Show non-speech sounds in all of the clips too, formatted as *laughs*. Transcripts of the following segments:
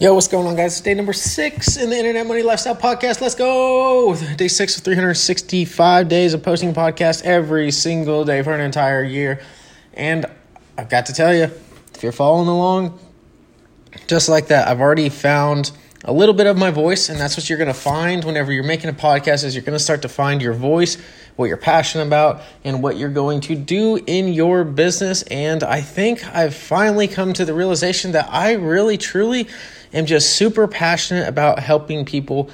Yo, what's going on, guys? It's Day number six in the Internet Money Lifestyle Podcast. Let's go! Day six of 365 days of posting a podcast every single day for an entire year. And I've got to tell you, if you're following along, just like that, I've already found a little bit of my voice, and that's what you're going to find whenever you're making a podcast is you're going to start to find your voice, what you're passionate about, and what you're going to do in your business. And I think I've finally come to the realization that I really, truly am just super passionate about helping people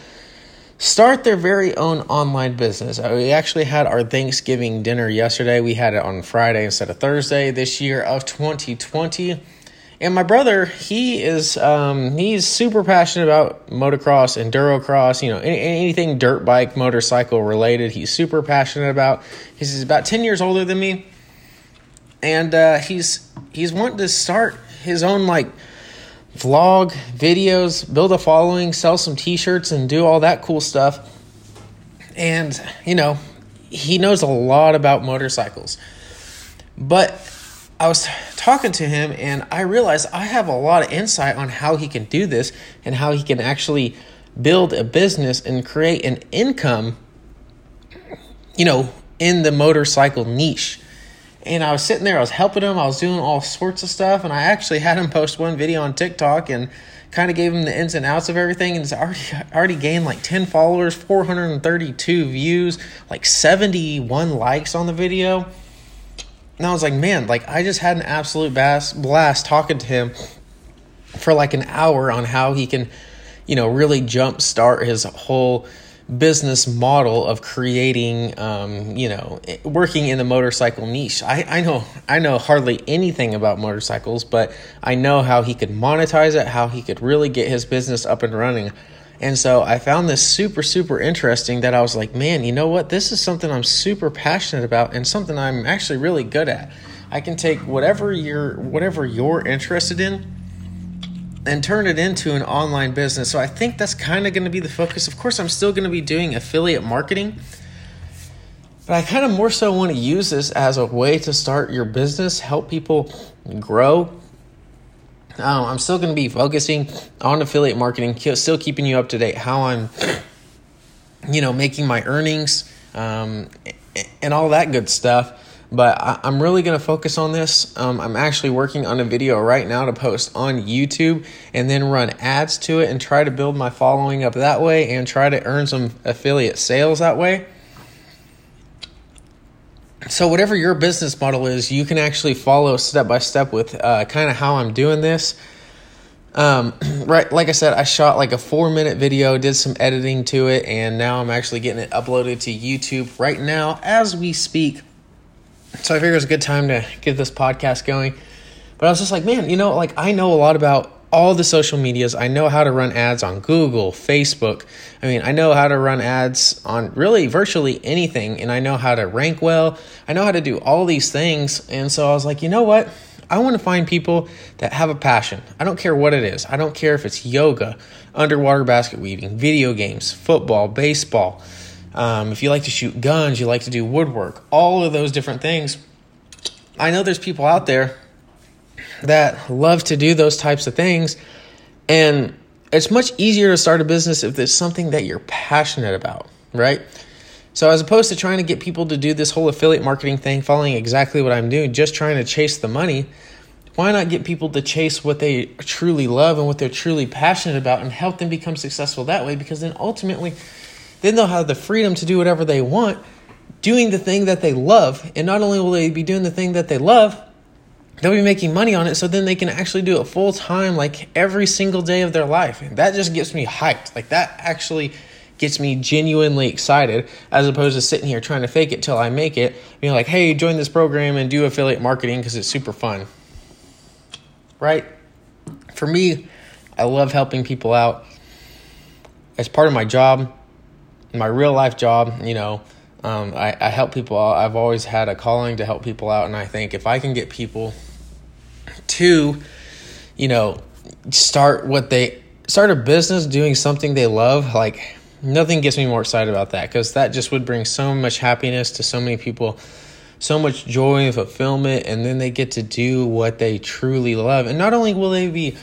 start their very own online business. Uh, we actually had our Thanksgiving dinner yesterday. We had it on Friday instead of Thursday this year of 2020. And my brother, he is um, he's super passionate about motocross, endurocross, you know, anything dirt bike, motorcycle related. He's super passionate about. He's about ten years older than me, and uh, he's he's wanting to start his own like vlog, videos, build a following, sell some t shirts, and do all that cool stuff. And, you know, he knows a lot about motorcycles. But I was talking to him and I realized I have a lot of insight on how he can do this and how he can actually build a business and create an income, you know, in the motorcycle niche and I was sitting there, I was helping him, I was doing all sorts of stuff, and I actually had him *laughs* post one video on TikTok and kind of gave him the ins and outs of everything, and it's already already gained like ten followers, four hundred and thirty two views, like seventy one likes on the video. And I was like, man, like I just had an absolute blast, talking to him for like an hour on how he can, you know, really jumpstart his whole business model of creating um, you know working in the motorcycle niche. I, I know i know hardly anything about motorcycles but i know how he could monetize it how he could really get his business up and running and so i found this super super interesting that i was like man you know what this is something i'm super passionate about and something i'm actually really good at i can take whatever you're whatever you're interested in and turn it into an online business. So I think that's kind of going to be the focus. Of course, I'm still going to be doing affiliate marketing, but I kind of more so want to use this as a way to start your business, help people grow. Um, I'm still going to be focusing on affiliate marketing, still keeping you up to date how I'm, you know, making my earnings um, and all that good stuff but I, am really going to focus on this. Um, I'm actually working on a video right now to post on YouTube and then run ads to it and try to build my following up that way and try to earn some affiliate sales that way. So, whatever your business model is, you can actually follow step by step with uh, kind of how I'm doing this. Um, *clears throat* right, like I said, I shot like a four minute video, did some editing to it, and now I'm actually getting it uploaded to YouTube right now as we speak. So I figured it was a good time to get this podcast going. But I was just like, man, you know, like I know a lot about all the social medias. I know how to run ads on Google, Facebook. I mean, I know how to run ads on really virtually anything, and I know how to rank well. I know how to do all these things. And so I was like, you know what? I want to find people that have a passion. I don't care what it is. I don't care if it's yoga, underwater basket weaving, video games, football, baseball um, if you like to shoot guns, you like to do woodwork, all of those different things. I know there's people out there that love to do those types of things. And it's much easier to start a business if it's something that you're passionate about, right? So, as opposed to trying to get people to do this whole affiliate marketing thing, following exactly what I'm doing, just trying to chase the money, why not get people to chase what they truly love and what they're truly passionate about and help them become successful that way? Because then ultimately, then they'll have the freedom to do whatever they want, doing the thing that they love. And not only will they be doing the thing that they love, they'll be making money on it so then they can actually do it full time, like every single day of their life. And that just gets me hyped. Like that actually gets me genuinely excited as opposed to sitting here trying to fake it till I make it. Being like, hey, join this program and do affiliate marketing because it's super fun. Right? For me, I love helping people out. As part of my job, my real life job, you know, um, I, I help people out. I've always had a calling to help people out, and I think if I can get people to, you know, start what they start a business doing something they love, like nothing gets me more excited about that because that just would bring so much happiness to so many people, so much joy and fulfillment, and then they get to do what they truly love, and not only will they be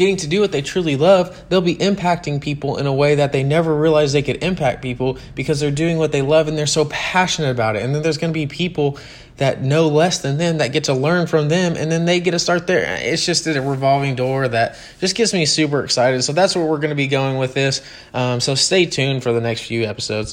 getting to do what they truly love, they'll be impacting people in a way that they never realized they could impact people because they're doing what they love and they're so passionate about it. And then there's going to be people that know less than them that get to learn from them and then they get to start there. It's just a revolving door that just gets me super excited. So that's where we're going to be going with this. Um, so stay tuned for the next few episodes.